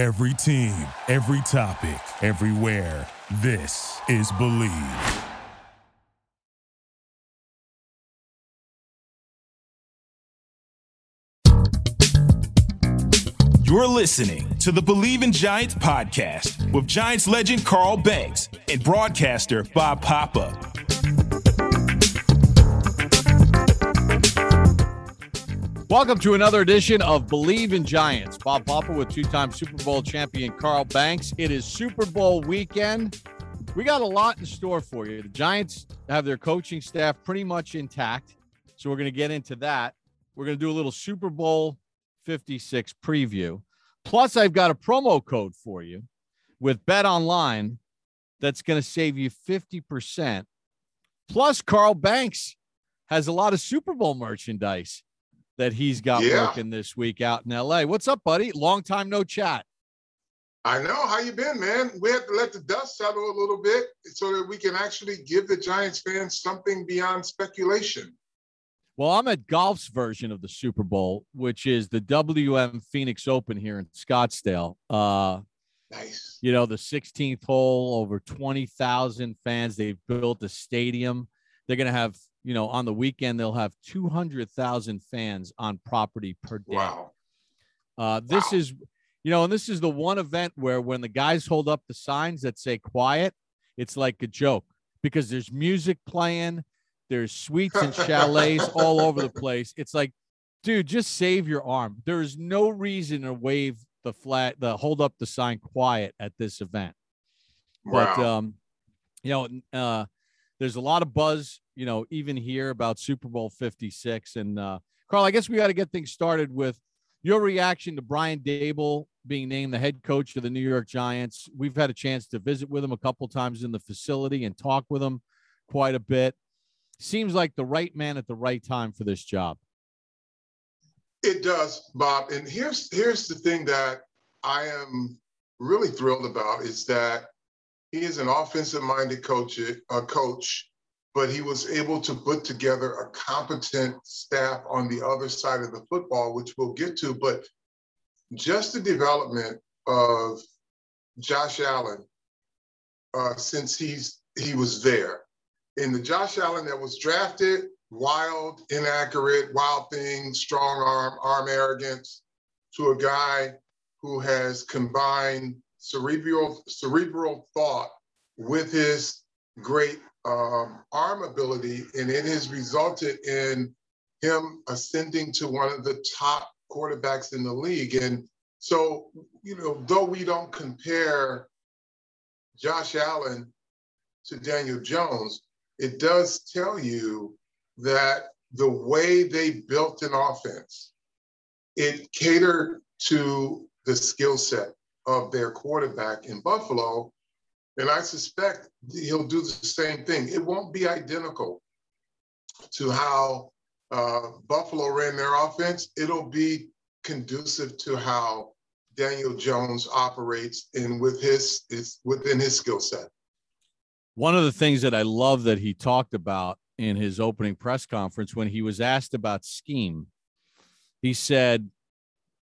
Every team, every topic, everywhere. This is Bleav. You're listening to the Bleav in Giants podcast with Giants legend Carl Banks and broadcaster Bob Papa. Welcome to another edition of Bleav in Giants. Bob Papa with two time Super Bowl champion Carl Banks. It is Super Bowl weekend. We got a lot in store for you. The Giants have their coaching staff pretty much intact. So we're going to get into that. We're going to do a little Super Bowl 56 preview. Plus, I've got a promo code for you with Bet Online that's going to save you 50%. Plus, Carl Banks has a lot of Super Bowl merchandise that he's got Yeah. working this week out in LA. What's up, buddy? Long time no chat. I know. How you been, man? We have to let the dust settle a little bit so that we can actually give the Giants fans something beyond speculation. Well, I'm at golf's version of the Super Bowl, which is the WM Phoenix Open here in Scottsdale. Uh, Nice. you know, the 16th hole, over 20,000 fans. They've built a stadium. They're going to have, you know, on the weekend, they'll have 200,000 fans on property per day. Wow. Uh, this Wow. is, you know, and this is the one event where when the guys hold up the signs that say quiet, it's like a joke because there's music playing, there's suites and chalets all over the place. It's like, dude, just save your arm. There's no reason to wave the flag, the hold up the sign quiet at this event. But Wow. um, you know, uh, there's a lot of buzz, you know, even here about Super Bowl 56. And uh, Carl, I guess we got to get things started with your reaction to Brian Daboll being named the head coach of the New York Giants. We've had a chance to visit with him a couple times in the facility and talk with him quite a bit. Seems like the right man at the right time for this job. It does, Bob. And here's here's the thing that I am really thrilled about is that he is an offensive-minded coach, a coach, but he was able to put together a competent staff on the other side of the football, which we'll get to. But just the development of Josh Allen uh, since he's he was there, and the Josh Allen that was drafted wild, inaccurate, wild things, strong arm, arm arrogance, to a guy who has combined cerebral cerebral thought with his great um, arm ability, and it has resulted in him ascending to one of the top quarterbacks in the league. And so, you know, though we don't compare Josh Allen to Daniel Jones, it does tell you that the way they built an offense, it catered to the skill set of their quarterback in Buffalo. And I suspect he'll do the same thing. It won't be identical to how uh, Buffalo ran their offense. It'll be conducive to how Daniel Jones operates and with his, his within his skill set. One of the things that I love that he talked about in his opening press conference when he was asked about scheme, he said,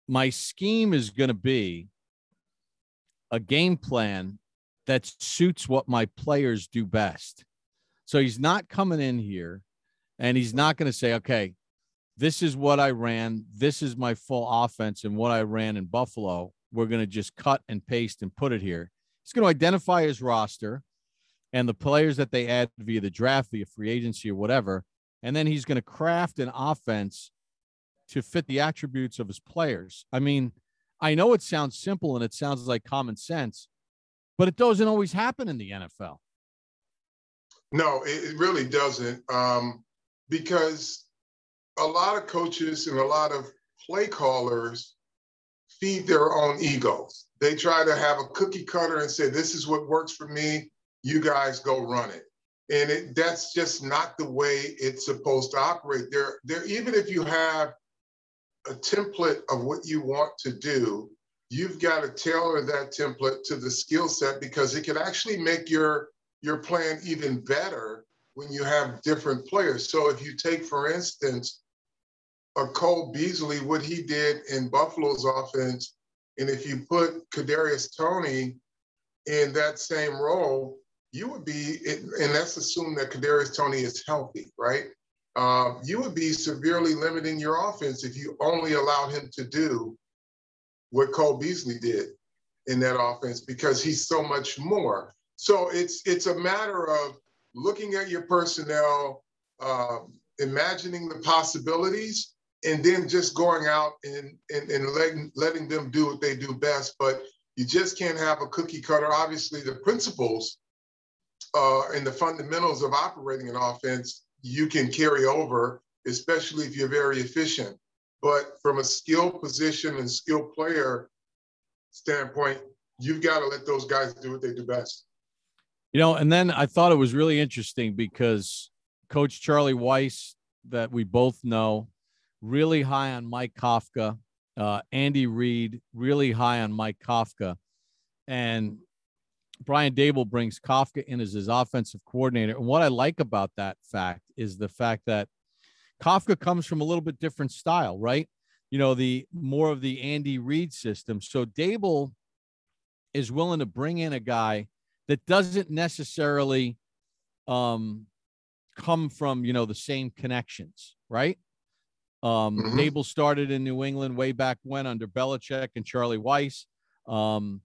My scheme is going to be a game plan that suits what my players do best. So he's not coming in here and he's not going to say, okay, this is what I ran. This is my full offense and what I ran in Buffalo. We're going to just cut and paste and put it here. He's going to identify his roster and the players that they add via the draft, via free agency or whatever. And then he's going to craft an offense to fit the attributes of his players. I mean, I know it sounds simple and it sounds like common sense, but it doesn't always happen in the NFL. No, it, really doesn't. Um, because a lot of coaches and a lot of play callers feed their own egos. They try to have a cookie cutter and say, this is what works for me. You guys go run it. And it, that's just not the way it's supposed to operate. There, there, even if you have a template of what you want to do, you've got to tailor that template to the skill set because it can actually make your your plan even better when you have different players. So if you take, for instance, a Cole Beasley, what he did in Buffalo's offense, And if you put Kadarius Toney in that same role, you would be, and let's assume that Kadarius Toney is healthy, right? Um, you would be severely limiting your offense if you only allowed him to do what Cole Beasley did in that offense because he's so much more. So it's it's a matter of looking at your personnel, uh, imagining the possibilities, and then just going out and, and, and letting, letting them do what they do best. But you just can't have a cookie cutter. Obviously, the principles uh, and the fundamentals of operating an offense you can carry over, especially if you're very efficient. But from a skill position and skill player standpoint, you've got to let those guys do what they do best. You know, and then I thought it was really interesting because Coach Charlie Weis, that we both know, really high on Mike Kafka. Uh, Andy Reid, really high on Mike Kafka. And Brian Daboll brings Kafka in as his offensive coordinator. And what I like about that fact is the fact that Kafka comes from a little bit different style, right? You know, the more of the Andy Reid system. So Daboll is willing to bring in a guy that doesn't necessarily um, come from, you know, the same connections, right? Um, mm-hmm. Daboll started in New England way back when under Belichick and Charlie Weis. Um,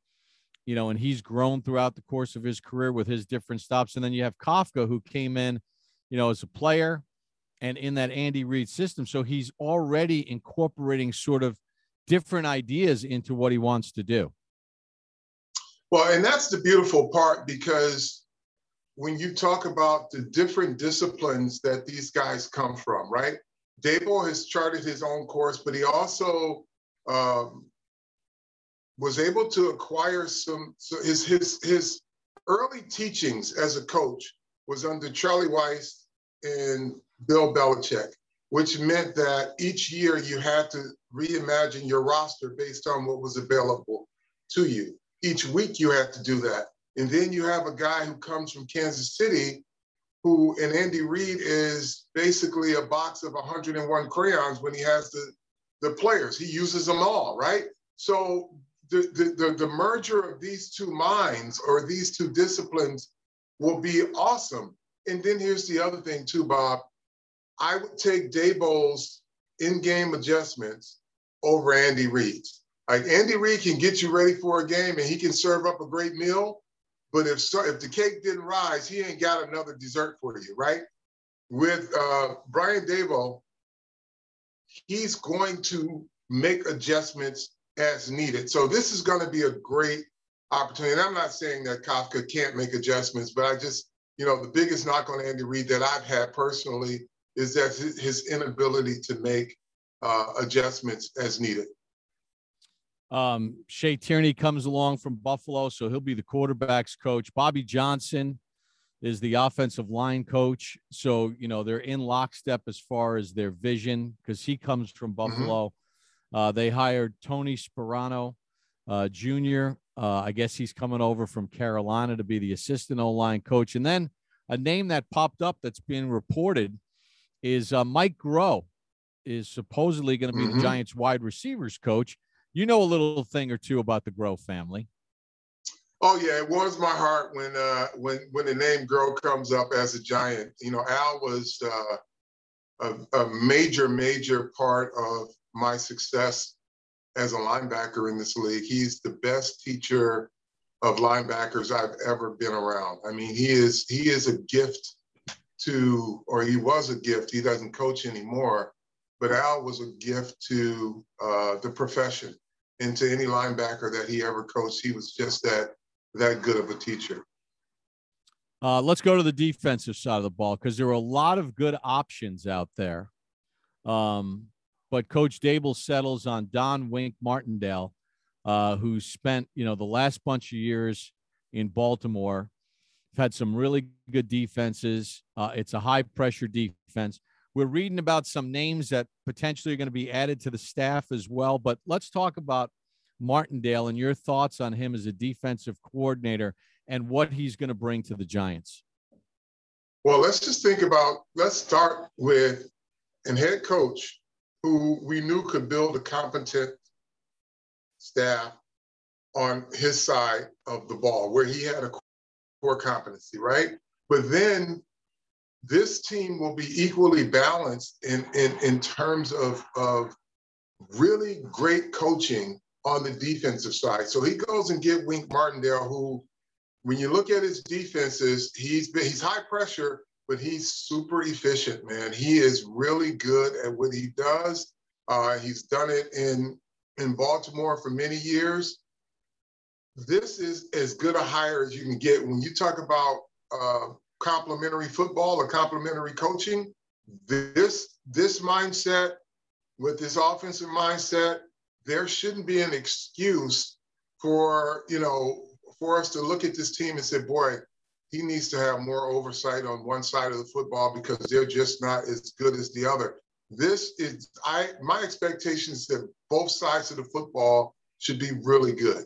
you know, and he's grown throughout the course of his career with his different stops. And then you have Kafka, who came in, you know, as a player and in that Andy Reid system. So he's already incorporating sort of different ideas into what he wants to do. Well, and that's the beautiful part because when you talk about the different disciplines that these guys come from, right? Daboll has charted his own course, but he also um, was able to acquire some. So his his his early teachings as a coach was under Charlie Weis and Bill Belichick, which meant that each year you had to reimagine your roster based on what was available to you. Each week you had to do that. And then you have a guy who comes from Kansas City who and Andy Reid is basically a box of 101 crayons when he has the, the players. He uses them all, right? So the, the, the, the merger of these two minds or these two disciplines will be awesome. And then here's the other thing too, Bob. I would take Daboll's in-game adjustments over Andy Reid's. Like Andy Reid can get you ready for a game and he can serve up a great meal, but if so, if the cake didn't rise, he ain't got another dessert for you, right? With uh, Brian Daboll, he's going to make adjustments as needed. So this is going to be a great opportunity. And I'm not saying that Kafka can't make adjustments, but I just, you know, the biggest knock on Andy Reid that I've had personally is that his inability to make uh, adjustments as needed. Um, Shea Tierney comes along from Buffalo, so he'll be the quarterbacks coach. Bobby Johnson is the offensive line coach. So, you know, they're in lockstep as far as their vision because he comes from mm-hmm. Buffalo. Mm-hmm. Uh, they hired Tony Sparano uh, Jr. Uh, I guess he's coming over from Carolina to be the assistant O line coach. And then a name that popped up that's being reported is uh, Mike Groh is supposedly going to be mm-hmm. the Giants wide receivers coach you know a little thing or two about the Groh family. Oh yeah, it warms my heart when uh, when when the name Groh comes up as a Giant. You know, Al was uh, a, a major major part of my success as a linebacker in this league. He's the best teacher of linebackers I've ever been around. I mean, he is he is a gift to, or he was a gift. He doesn't coach anymore, but Al was a gift to uh, the profession into any linebacker that he ever coached. He was just that that good of a teacher. Uh, let's go to the defensive side of the ball because there are a lot of good options out there. Um, but Coach Daboll settles on Don Wink Martindale, uh, who spent you know the last bunch of years in Baltimore. Had some really good defenses. Uh, it's a high pressure defense. We're reading about some names that potentially are going to be added to the staff as well. But let's talk about Martindale and your thoughts on him as a defensive coordinator and what he's going to bring to the Giants. Well, let's just think about, let's start with a head coach who we knew could build a competent staff on his side of the ball where he had a core competency, right? But then this team will be equally balanced in, in, in terms of, of really great coaching on the defensive side. So he goes and get Wink Martindale, who, when you look at his defenses, he's been, he's high pressure, but he's super efficient, man. He is really good at what he does. Uh, he's done it in in Baltimore for many years. This is as good a hire as you can get when you talk about uh, complementary football or complementary coaching. This this mindset with this offensive mindset, there shouldn't be an excuse for you know for us to look at this team and say, boy, he needs to have more oversight on one side of the football because they're just not as good as the other. This is I my expectation is that both sides of the football should be really good.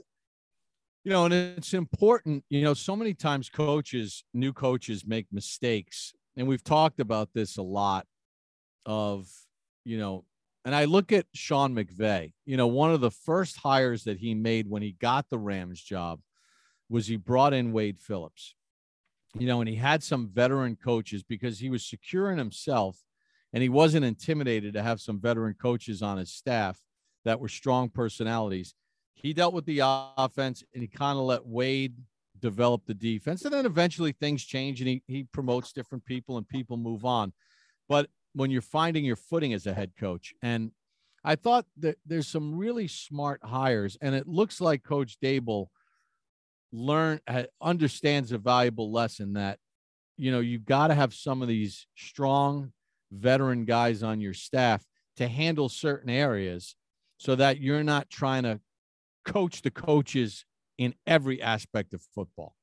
You know, and it's important, you know, so many times coaches, new coaches make mistakes. And we've talked about this a lot of, you know, and I look at Sean McVay, you know, one of the first hires that he made when he got the Rams job was he brought in Wade Phillips you know, and he had some veteran coaches because he was secure in himself and he wasn't intimidated to have some veteran coaches on his staff that were strong personalities. He dealt with the offense and he kind of let Wade develop the defense. And then eventually things change and he, he promotes different people and people move on. But when you're finding your footing as a head coach, and I thought that there's some really smart hires, and it looks like Coach Daboll learn understands a valuable lesson that you know you've got to have some of these strong veteran guys on your staff to handle certain areas so that you're not trying to coach the coaches in every aspect of football.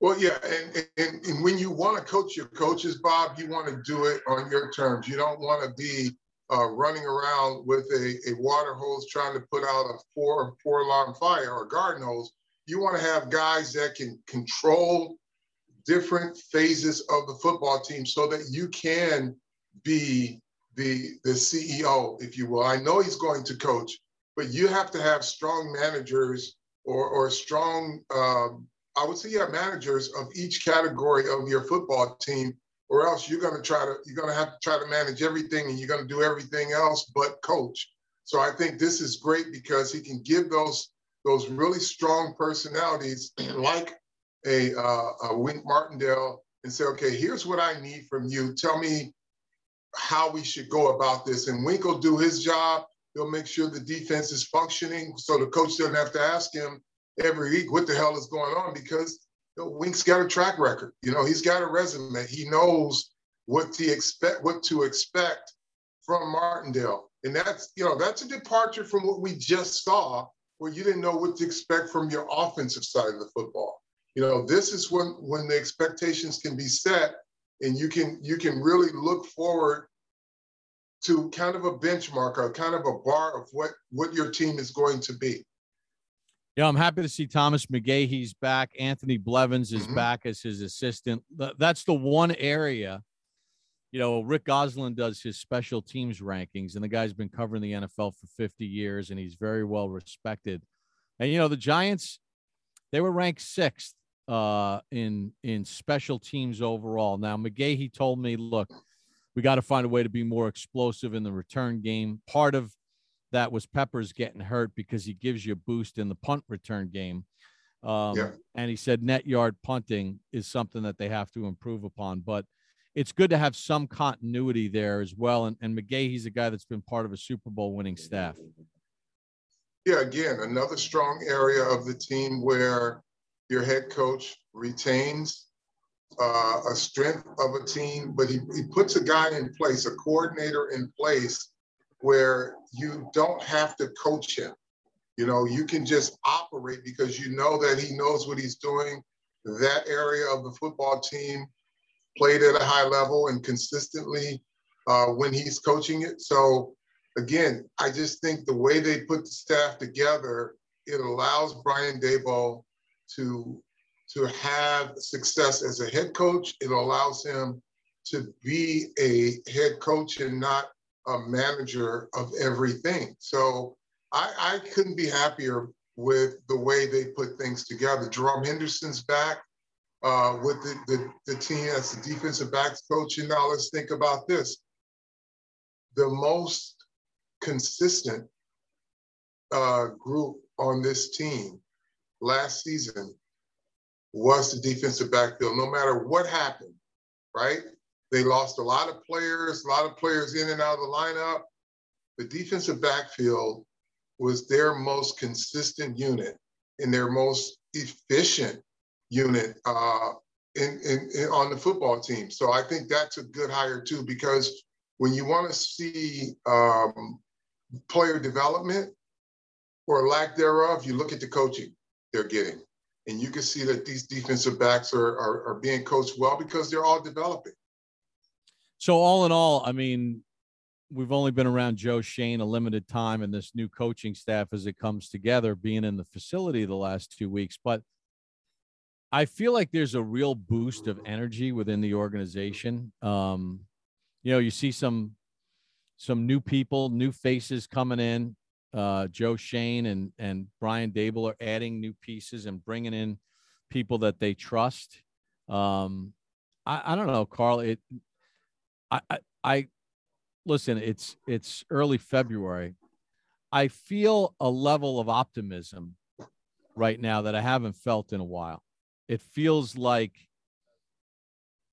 Well yeah and, and, and when you want to coach your coaches bob you want to do it on your terms. You don't want to be uh, running around with a, a water hose trying to put out a four four alarm fire or garden hose. You want to have guys that can control different phases of the football team so that you can be the the CEO, if you will. I know he's going to coach, but you have to have strong managers or or strong um, I would say yeah managers of each category of your football team, or else you're going to try to you're going to have to try to manage everything and you're going to do everything else but coach. So I think this is great because he can give those those really strong personalities like a, uh, a Wink Martindale and say, okay, here's what I need from you. Tell me how we should go about this. And Wink will do his job. He'll make sure the defense is functioning so the coach doesn't have to ask him every week what the hell is going on because you know, Wink's got a track record. You know, he's got a resume. He knows what to expect, what to expect from Martindale. And that's, you know, that's a departure from what we just saw where you didn't know what to expect from your offensive side of the football. You know, this is when when the expectations can be set and you can you can really look forward to kind of a benchmark or kind of a bar of what what your team is going to be. Yeah, I'm happy to see Thomas McGaughey. He's back. Anthony Blevins is mm-hmm. back as his assistant. That's the one area you know, Rick Gosselin does his special teams rankings, and the guy's been covering the NFL for 50 years, and he's very well respected. And you know, the Giants, they were ranked sixth uh, in in special teams overall. Now, McGaughey told me, look, we got to find a way to be more explosive in the return game. Part of that was Peppers getting hurt because he gives you a boost in the punt return game. Um, yeah. And he said net yard punting is something that they have to improve upon, but it's good to have some continuity there as well. And, and McGaughey's a guy that's been part of a Super Bowl winning staff. Yeah, again, another strong area of the team where your head coach retains uh, a strength of a team, but he, he puts a guy in place, a coordinator in place where you don't have to coach him. You know, you can just operate because you know that he knows what he's doing. That area of the football team played at a high level and consistently uh, when he's coaching it. So again, I just think the way they put the staff together, it allows Brian Daboll to to have success as a head coach. It allows him to be a head coach and not a manager of everything. So I, I couldn't be happier with the way they put things together. Jerome Henderson's back uh, with the, the, the team as the defensive backs coach. And now let's think about this. The most consistent uh, group on this team last season was the defensive backfield, no matter what happened, right? They lost a lot of players, a lot of players in and out of the lineup. The defensive backfield was their most consistent unit and their most efficient unit uh, in, in, in, on the football team. So I think that's a good hire too, because when you want to see um, player development or lack thereof, you look at the coaching they're getting. And you can see that these defensive backs are, are, are being coached well because they're all developing. So all in all, I mean, we've only been around Joe Schoen a limited time and this new coaching staff as it comes together, being in the facility the last two weeks. But I feel like there's a real boost of energy within the organization. Um, you know, you see some some new people, new faces coming in. Uh, Joe Schoen and and Brian Daboll are adding new pieces and bringing in people that they trust. Um, I, I don't know, Carl. It I, I, I listen. It's it's early February. I feel a level of optimism right now that I haven't felt in a while. It feels like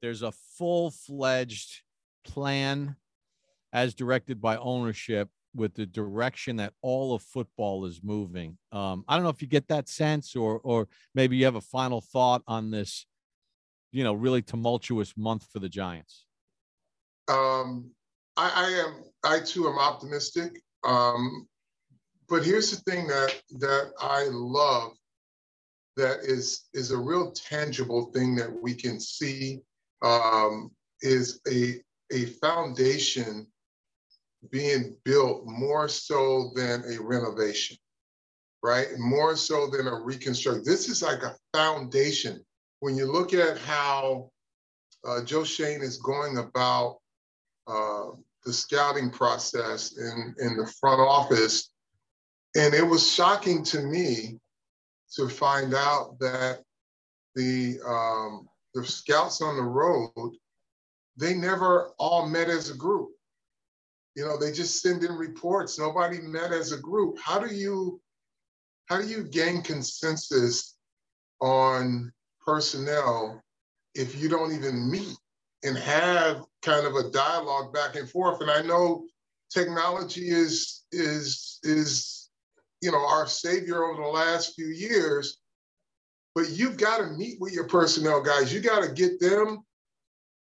there's a full fledged plan as directed by ownership with the direction that all of football is moving. Um, I don't know if you get that sense or or maybe you have a final thought on this, you know, really tumultuous month for the Giants. Um, I, I am. I too am optimistic. Um, but here's the thing that that I love that is is a real tangible thing that we can see um, is a a foundation being built more so than a renovation, right? More so than a reconstruct. This is like a foundation. When you look at how uh, Joe Schoen is going about uh, the scouting process in, in the front office. And it was shocking to me to find out that the, um, the scouts on the road, they never all met as a group. You know, they just send in reports. Nobody met as a group. How do you how do you gain consensus on personnel if you don't even meet and have kind of a dialogue back and forth. And I know technology is is is you know our savior over the last few years, but you've got to meet with your personnel guys. You got to get them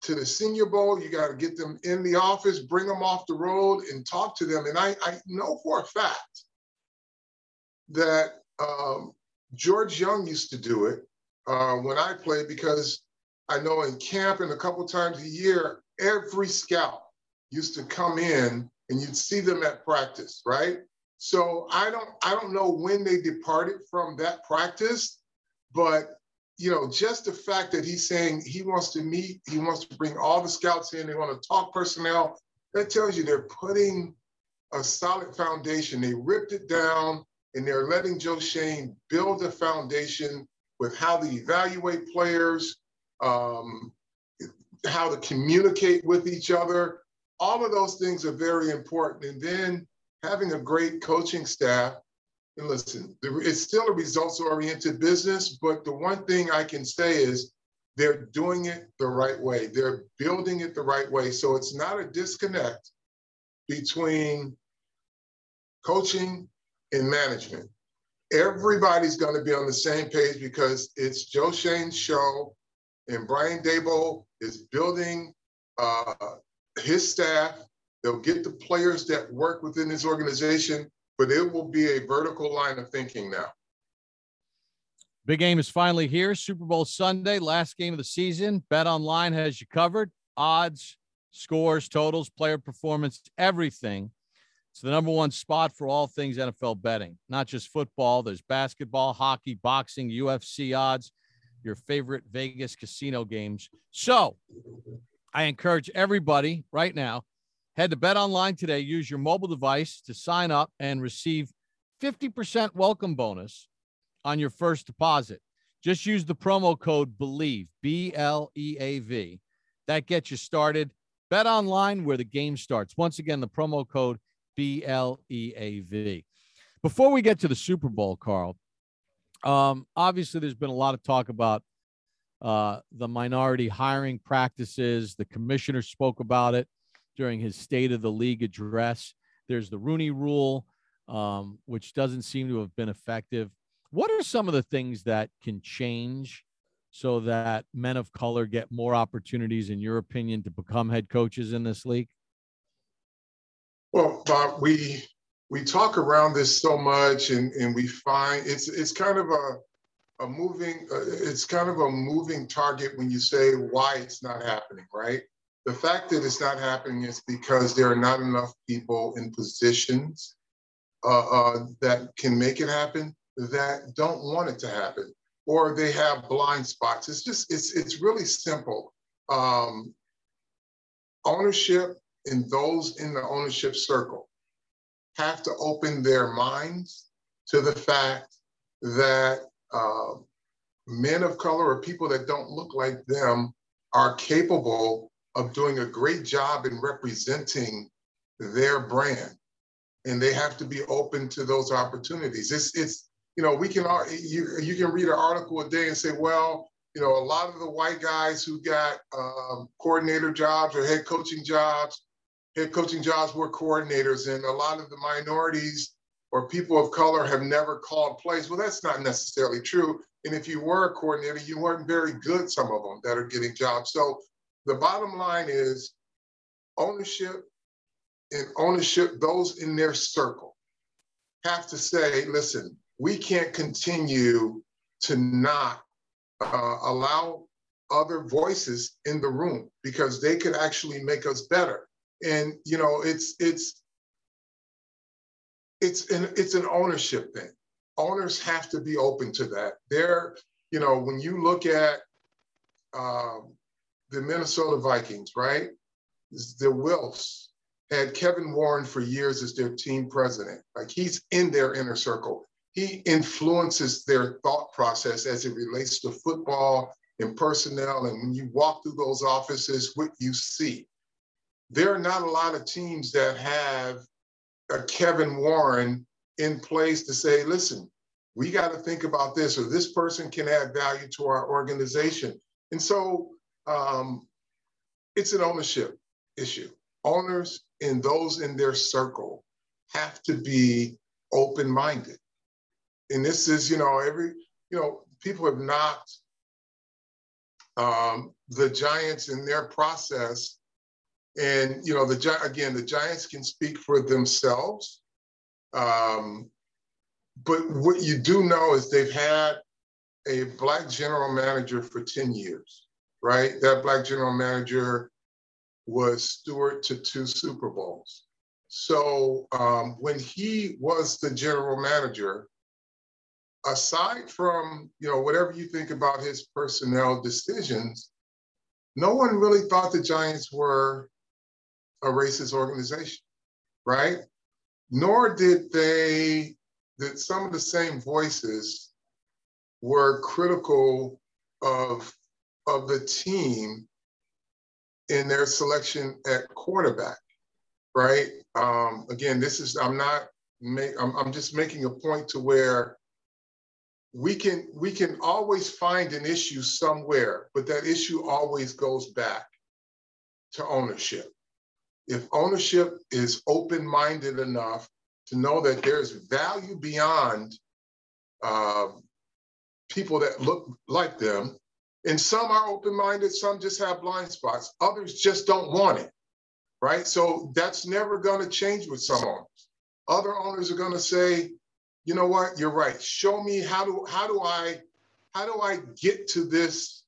to the Senior Bowl. You got to get them in the office, bring them off the road, and talk to them. And I, I know for a fact that um, George Young used to do it uh, when I played because I know in camp and a couple times a year, every scout used to come in and you'd see them at practice, right? So I don't I don't know when they departed from that practice, but you know, just the fact that he's saying he wants to meet, he wants to bring all the scouts in, they want to talk personnel, that tells you they're putting a solid foundation. They ripped it down and they're letting Joe Schoen build a foundation with how they evaluate players, um, how to communicate with each other. All of those things are very important. And then having a great coaching staff. Listen, it's still a results oriented business, but the one thing I can say is they're doing it the right way. They're building it the right way. So it's not a disconnect between coaching and management. Everybody's going to be on the same page because it's Joe Schoen's show and Brian Daboll is building uh, his staff. They'll get the players that work within his organization, but it will be a vertical line of thinking now. Big game is finally here. Super Bowl Sunday, last game of the season. Bet Online has you covered. Odds, scores, totals, player performance, everything. It's the number one spot for all things NFL betting, not just football. There's basketball, hockey, boxing, UFC odds your favorite Vegas casino games. So I encourage everybody right now head to Bet Online today. Use your mobile device to sign up and receive 50% welcome bonus on your first deposit. Just use the promo code BLEAV, B L E A V. That gets you started. Bet online where the game starts. Once again, the promo code B L E A V. Before we get to the Super Bowl, Carl, um, obviously there's been a lot of talk about uh, the minority hiring practices. The commissioner spoke about it during his State of the League address. There's the Rooney Rule, um, which doesn't seem to have been effective. What are some of the things that can change so that men of color get more opportunities, in your opinion, to become head coaches in this league? Well, Bob, we we talk around this so much, and and we find it's it's kind of a a moving uh, it's kind of a moving target when you say why it's not happening, right? The fact that it's not happening is because there are not enough people in positions uh, uh, that can make it happen that don't want it to happen, or they have blind spots. It's just it's it's really simple. Um, ownership and those in the ownership circle have to open their minds to the fact that uh, men of color or people that don't look like them are capable of doing a great job in representing their brand and they have to be open to those opportunities it's it's you know we can you, you can read an article a day and say well you know a lot of the white guys who got um, coordinator jobs or head coaching jobs head coaching jobs were coordinators, and a lot of the minorities or people of color have never called plays. Well, that's not necessarily true. And if you were a coordinator, you weren't very good, some of them that are getting jobs. So the bottom line is ownership and ownership, those in their circle have to say, listen, we can't continue to not uh, allow other voices in the room because they could actually make us better. And you know it's it's it's an it's an ownership thing. Owners have to be open to that. They're you know when you look at um, the minnesota vikings right? The wilfs had kevin warren for years as their team president. Like he's in their inner circle. He influences their thought process as it relates to football and personnel. And when you walk through those offices what you see. There are not a lot of teams that have a Kevin Warren in place to say, listen, we got to think about this, or this person can add value to our organization. And so um, it's an ownership issue. Owners and those in their circle have to be open minded. And this is, you know, every, you know, people have knocked um, the Giants in their process and you know, the again, the Giants can speak for themselves. Um, but what you do know is they've had a black general manager for 10 years, right? That black general manager was steward to two Super Bowls. So um, when he was the general manager, aside from you know whatever you think about his personnel decisions, no one really thought the Giants were a racist organization, right? Nor did they, that some of the same voices were critical of, of the team in their selection at quarterback, right? Um, again, this is, I'm not, make, I'm, I'm just making a point to where we can we can always find an issue somewhere, but that issue always goes back to ownership if ownership is open minded enough to know that there's value beyond uh, people that look like them, and some are open minded, some just have blind spots, others just don't want it, right? So that's never going to change with some owners. Other owners are going to say, you know what, you're right. Show me how do how do I how do I get to this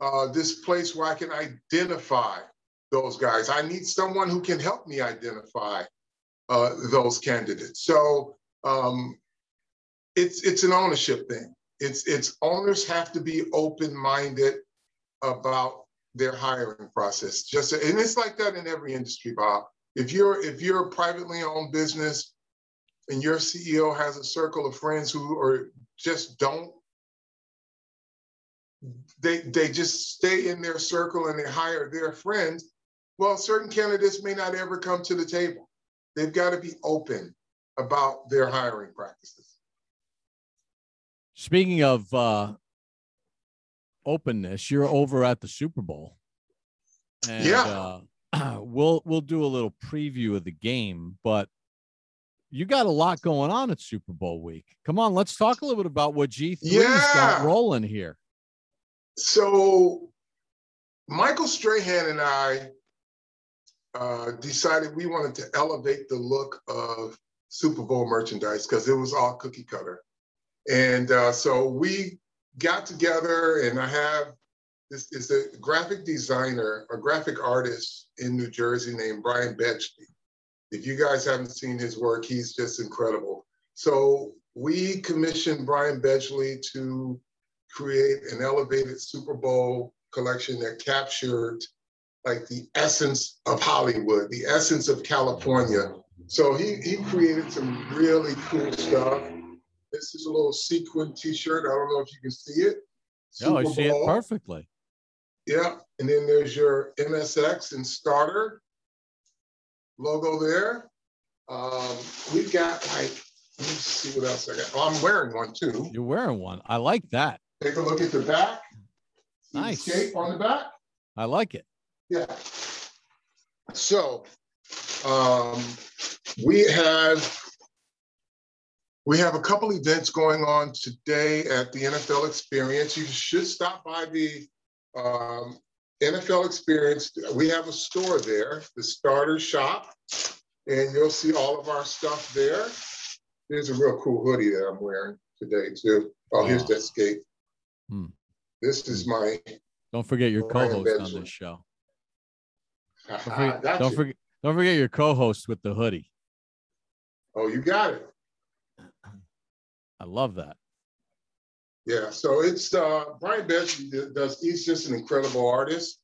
uh, this place where I can identify those guys. I need someone who can help me identify uh, those candidates. So um, it's it's an ownership thing. It's it's owners have to be open minded about their hiring process. Just and it's like that in every industry, Bob. If you're if you're a privately owned business, and your CEO has a circle of friends who are just don't they they just stay in their circle and they hire their friends, well, certain candidates may not ever come to the table. They've got to be open about their hiring practices. Speaking of uh, openness, you're over at the Super Bowl. And, yeah. Uh, we'll we'll do a little preview of the game, but you got a lot going on at Super Bowl week. Come on, let's talk a little bit about what G3's yeah. got rolling here. So Michael Strahan and I uh, decided we wanted to elevate the look of Super Bowl merchandise because it was all cookie cutter. And uh, so we got together, and I have this is a graphic designer, a graphic artist in New Jersey named Brian Bedgley. If you guys haven't seen his work, he's just incredible. So we commissioned Brian Bedgley to create an elevated Super Bowl collection that captured like the essence of Hollywood, the essence of California. So he, he created some really cool stuff. This is a little sequin t-shirt. I don't know if you can see it. No, I see it perfectly. Yeah, and then there's your MSX and starter logo there. Um, we've got like, let me see what else I got. Oh, I'm wearing one too. You're wearing one. I like that. Take a look at the back. See nice. The shape on the back. I like it. Yeah. So um, we have we have a couple events going on today at the NFL Experience. You should stop by the um, NFL Experience. We have a store there, the Starter Shop, and you'll see all of our stuff there. There's a real cool hoodie that I'm wearing today too. Oh, here's that skate. Hmm. This is my. Don't forget your co-host on this show. Don't forget, don't forget, don't forget your co-host with the hoodie. Oh, you got it. I love that. Yeah, so it's uh, Brian Bedgley does. He's just an incredible artist,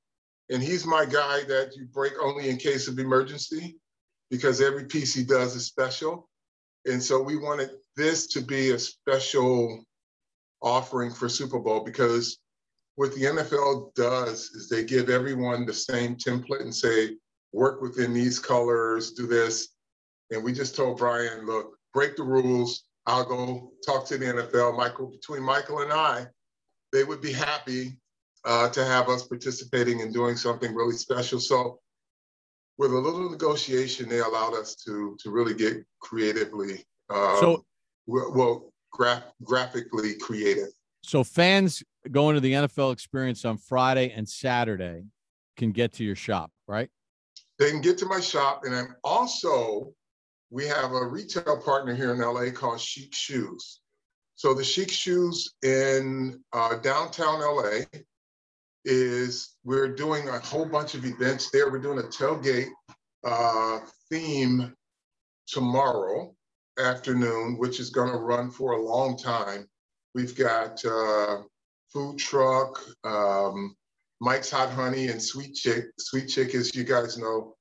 and he's my guy that you break only in case of emergency, because every piece he does is special, and so we wanted this to be a special offering for Super Bowl because what the NFL does is they give everyone the same template and say, work within these colors, do this. And we just told Brian, look, break the rules. I'll go talk to the NFL. Michael, between Michael and I, they would be happy uh, to have us participating and doing something really special. So with a little negotiation, they allowed us to to really get creatively. Uh, so well, gra- graphically creative. So fans going to the NFL experience on Friday and Saturday can get to your shop, right? They can get to my shop. And I'm also, we have a retail partner here in LA called Shiekh Shoes. So the Shiekh Shoes in uh, downtown LA is we're doing a whole bunch of events there. We're doing a tailgate uh, theme tomorrow afternoon, which is going to run for a long time. We've got uh, food truck, um, Mike's Hot Honey, and Sweet Chick. Sweet Chick, as you guys know,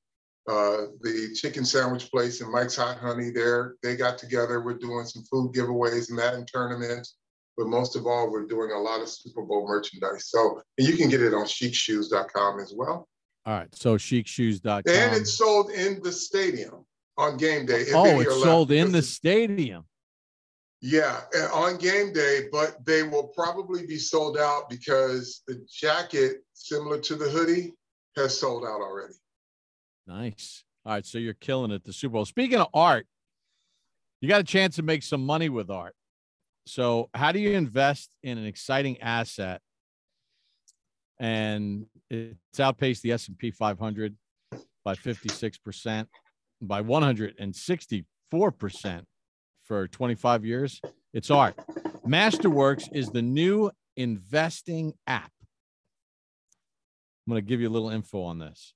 uh, the chicken sandwich place and Mike's Hot Honey. There, they got together. We're doing some food giveaways and that in tournaments. But most of all, we're doing a lot of Super Bowl merchandise. So and you can get it on chicshoes.com as well. All right. So chicshoes.com. And it's sold in the stadium on game day. Oh, it's sold in the stadium. Yeah, on game day, but they will probably be sold out because the jacket, similar to the hoodie, has sold out already. Nice. All right, so you're killing it the Super Bowl. Speaking of art, you got a chance to make some money with art. So, how do you invest in an exciting asset and it's outpaced the S&P 500 by 56% by 164% for 25 years. It's art. Masterworks is the new investing app. I'm going to give you a little info on this.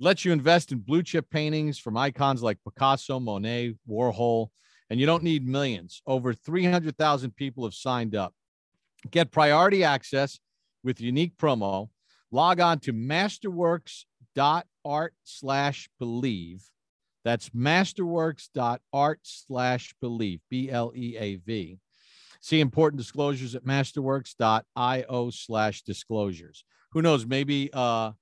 Lets you invest in blue chip paintings from icons like Picasso, Monet, Warhol, and you don't need millions. Over 300,000 people have signed up. Get priority access with unique promo. Log on to masterworks.art slash bleav That's masterworks.art slash bleav, B L E A V. See important disclosures at masterworks.io slash disclosures. Who knows? Maybe uh,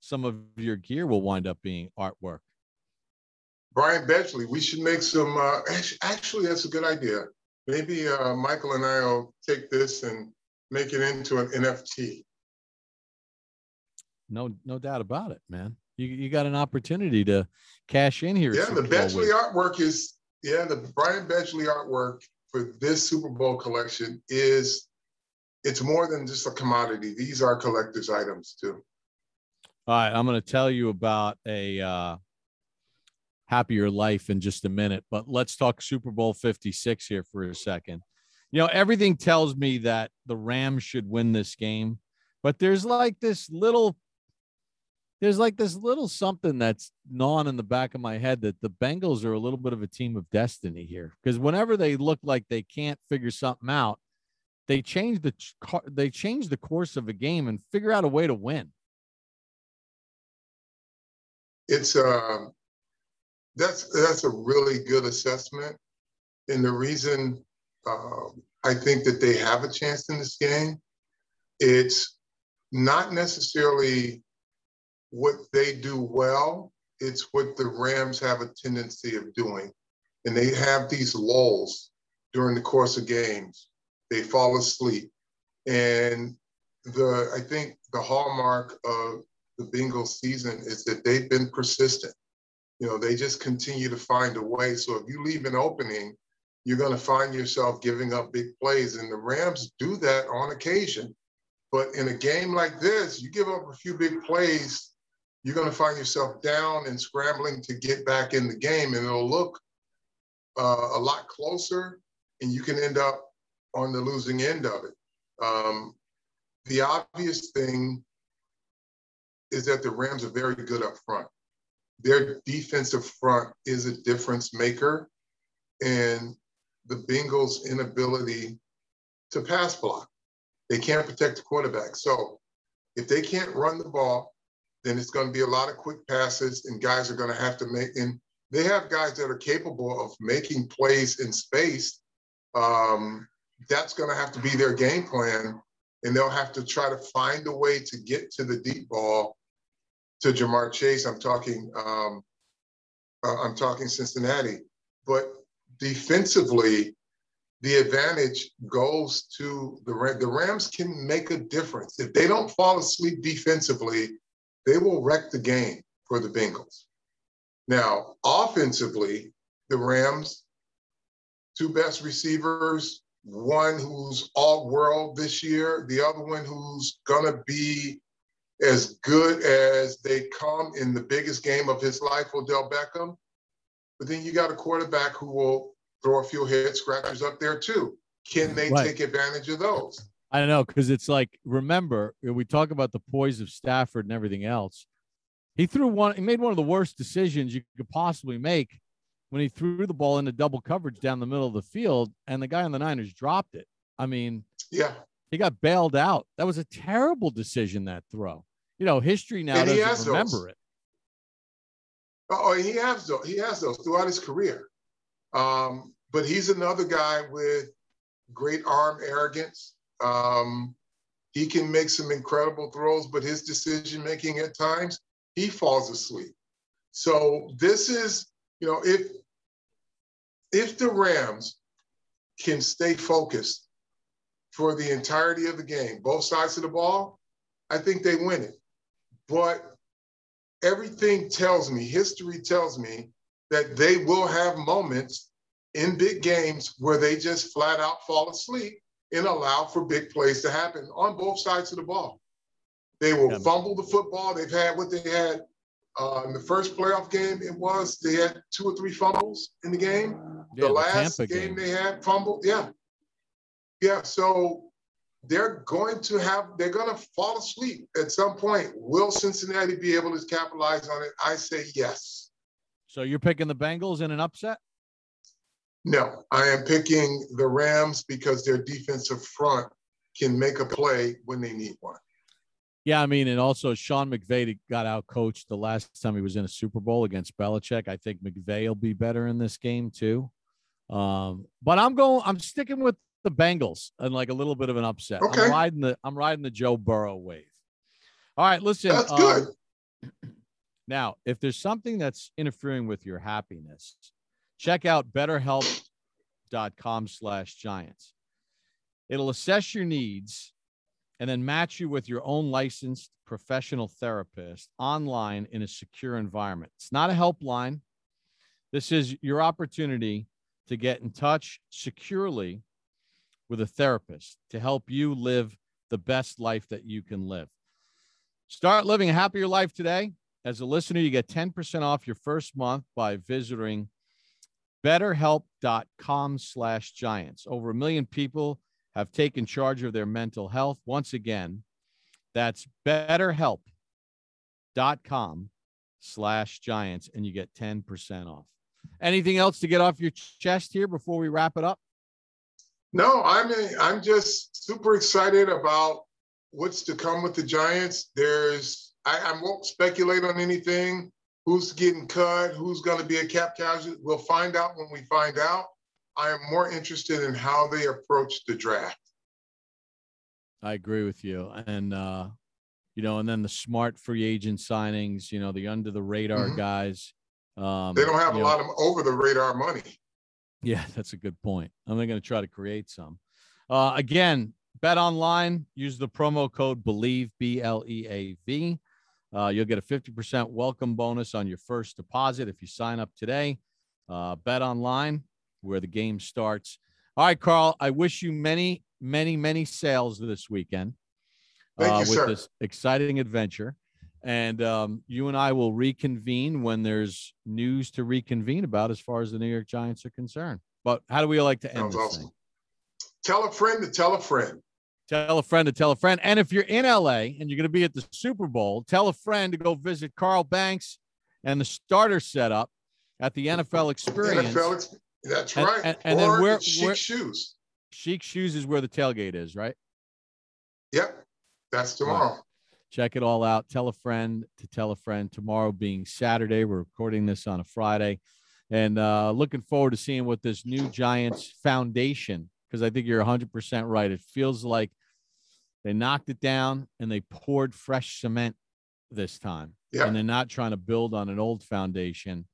some of your gear will wind up being artwork. Brian Bedgley, we should make some. Uh, actually, that's a good idea. Maybe uh, Michael and I will take this and make it into an NFT. No, no doubt about it, man. You, you got an opportunity to cash in here. Yeah, the Bedgley artwork is yeah, the Brian Bedgley artwork for this Super Bowl collection is it's more than just a commodity. These are collector's items too. All right, I'm going to tell you about a uh, happier life in just a minute, but let's talk Super Bowl 56 here for a second. You know, everything tells me that the Rams should win this game, but there's like this little there's like this little something that's gnawing in the back of my head that the Bengals are a little bit of a team of destiny here because whenever they look like they can't figure something out, they change the they change the course of a game and figure out a way to win. It's uh, that's that's a really good assessment, and the reason uh, I think that they have a chance in this game, it's not necessarily what they do well, it's what the Rams have a tendency of doing. And they have these lulls during the course of games. They fall asleep. And the I think the hallmark of the Bengals season is that they've been persistent. You know, they just continue to find a way. So if you leave an opening, you're going to find yourself giving up big plays. And the Rams do that on occasion. But in a game like this, you give up a few big plays, you're going to find yourself down and scrambling to get back in the game, and it'll look uh, a lot closer, and you can end up on the losing end of it. Um, the obvious thing is that the Rams are very good up front. Their defensive front is a difference maker, and the Bengals' inability to pass block. They can't protect the quarterback. So if they can't run the ball, then it's going to be a lot of quick passes, and guys are going to have to make. And they have guys that are capable of making plays in space. Um, that's going to have to be their game plan, and they'll have to try to find a way to get to the deep ball to Ja'Marr Chase. I'm talking. Um, uh, I'm talking Cincinnati, but defensively, the advantage goes to the Rams. The Rams can make a difference if they don't fall asleep defensively they will wreck the game for the Bengals. Now, offensively, the Rams, two best receivers, one who's all world this year, the other one who's going to be as good as they come in the biggest game of his life, Odell Beckham. But then you got a quarterback who will throw a few head scratchers up there too. Can they right. take advantage of those? I don't know because it's like remember we talk about the poise of Stafford and everything else. He threw one. He made one of the worst decisions you could possibly make when he threw the ball into double coverage down the middle of the field, and the guy on the Niners dropped it. I mean, yeah, he got bailed out. That was a terrible decision. That throw. You know, history now doesn't remember those. it. Oh, he has those. He has those throughout his career. Um, but he's another guy with great arm arrogance. Um, he can make some incredible throws, but his decision making at times, he falls asleep. So this is, you know, if if the Rams can stay focused for the entirety of the game, both sides of the ball, I think they win it. But everything tells me, history tells me that they will have moments in big games where they just flat out fall asleep and allow for big plays to happen on both sides of the ball. They will yeah. fumble the football. They've had what they had uh, in the first playoff game. It was they had two or three fumbles in the game. Yeah, the last game, game they had fumbled. Yeah, yeah. So they're going to have they're going to fall asleep at some point. Will Cincinnati be able to capitalize on it? I say yes. So you're picking the Bengals in an upset? No, I am picking the Rams because their defensive front can make a play when they need one. Yeah, I mean, and also Sean McVay got out coached the last time he was in a Super Bowl against Belichick. I think McVay will be better in this game too. Um, but I'm going. I'm sticking with the Bengals and like a little bit of an upset. Okay. I'm riding the. I'm riding the Joe Burrow wave. All right, listen. That's good. Um, now, if there's something that's interfering with your happiness, check out BetterHelp.com slash Giants. It'll assess your needs and then match you with your own licensed professional therapist online in a secure environment. It's not a helpline. This is your opportunity to get in touch securely with a therapist to help you live the best life that you can live. Start living a happier life today. As a listener, you get 10% off your first month by visiting betterhelp.com slash giants. Over a million people have taken charge of their mental health. Once again, that's betterhelp.com slash giants, and you get 10% off. Anything else to get off your chest here before we wrap it up? No, I'm I'm just super excited about what's to come with the Giants. There's I, I won't speculate on anything. Who's getting cut? Who's going to be a cap casualty? We'll find out when we find out. I am more interested in how they approach the draft. I agree with you. And, uh, you know, and then the smart free agent signings, you know, the under the radar mm-hmm. guys. Um, they don't have a know, lot of over the radar money. Yeah, that's a good point. I'm going to try to create some. Uh, again, BetOnline, use the promo code Bleav B L E A V. Uh, you'll get a 50% welcome bonus on your first deposit if you sign up today. Uh, BetOnline, where the game starts. All right, Carl, I wish you many, many, many sales this weekend uh, with sir. this exciting adventure. And um, you and I will reconvene when there's news to reconvene about as far as the New York Giants are concerned. But how do we like to end this awesome. thing? Tell a friend to tell a friend. Tell a friend to tell a friend. And if you're in LA and you're going to be at the Super Bowl, tell a friend to go visit Carl Banks and the starter setup at the NFL Experience. NFL, that's right. And, and, and then where, Shiekh where, Shoes. Shiekh Shoes is where the tailgate is, right? Yep. That's tomorrow. Right. Check it all out. Tell a friend to tell a friend. Tomorrow being Saturday, we're recording this on a Friday. And uh, looking forward to seeing what this new Giants foundation, because I think you're 100% right. It feels like they knocked it down and they poured fresh cement this time. Yeah. And they're not trying to build on an old foundation.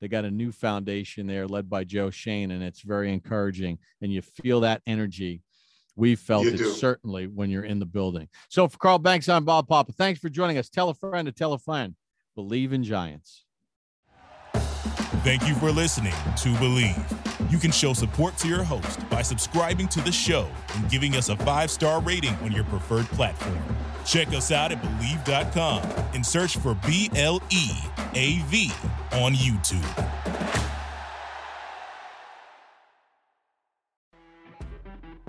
They got a new foundation there led by Joe Schoen, and it's very encouraging. And you feel that energy. We felt you it do. certainly when you're in the building. So for Carl Banks, I'm Bob Papa. Thanks for joining us. Tell a friend to tell a friend. Bleav in Giants. Thank you for listening to Bleav. You can show support to your host by subscribing to the show and giving us a five star rating on your preferred platform. Check us out at Bleav.com and search for B L E A V on YouTube.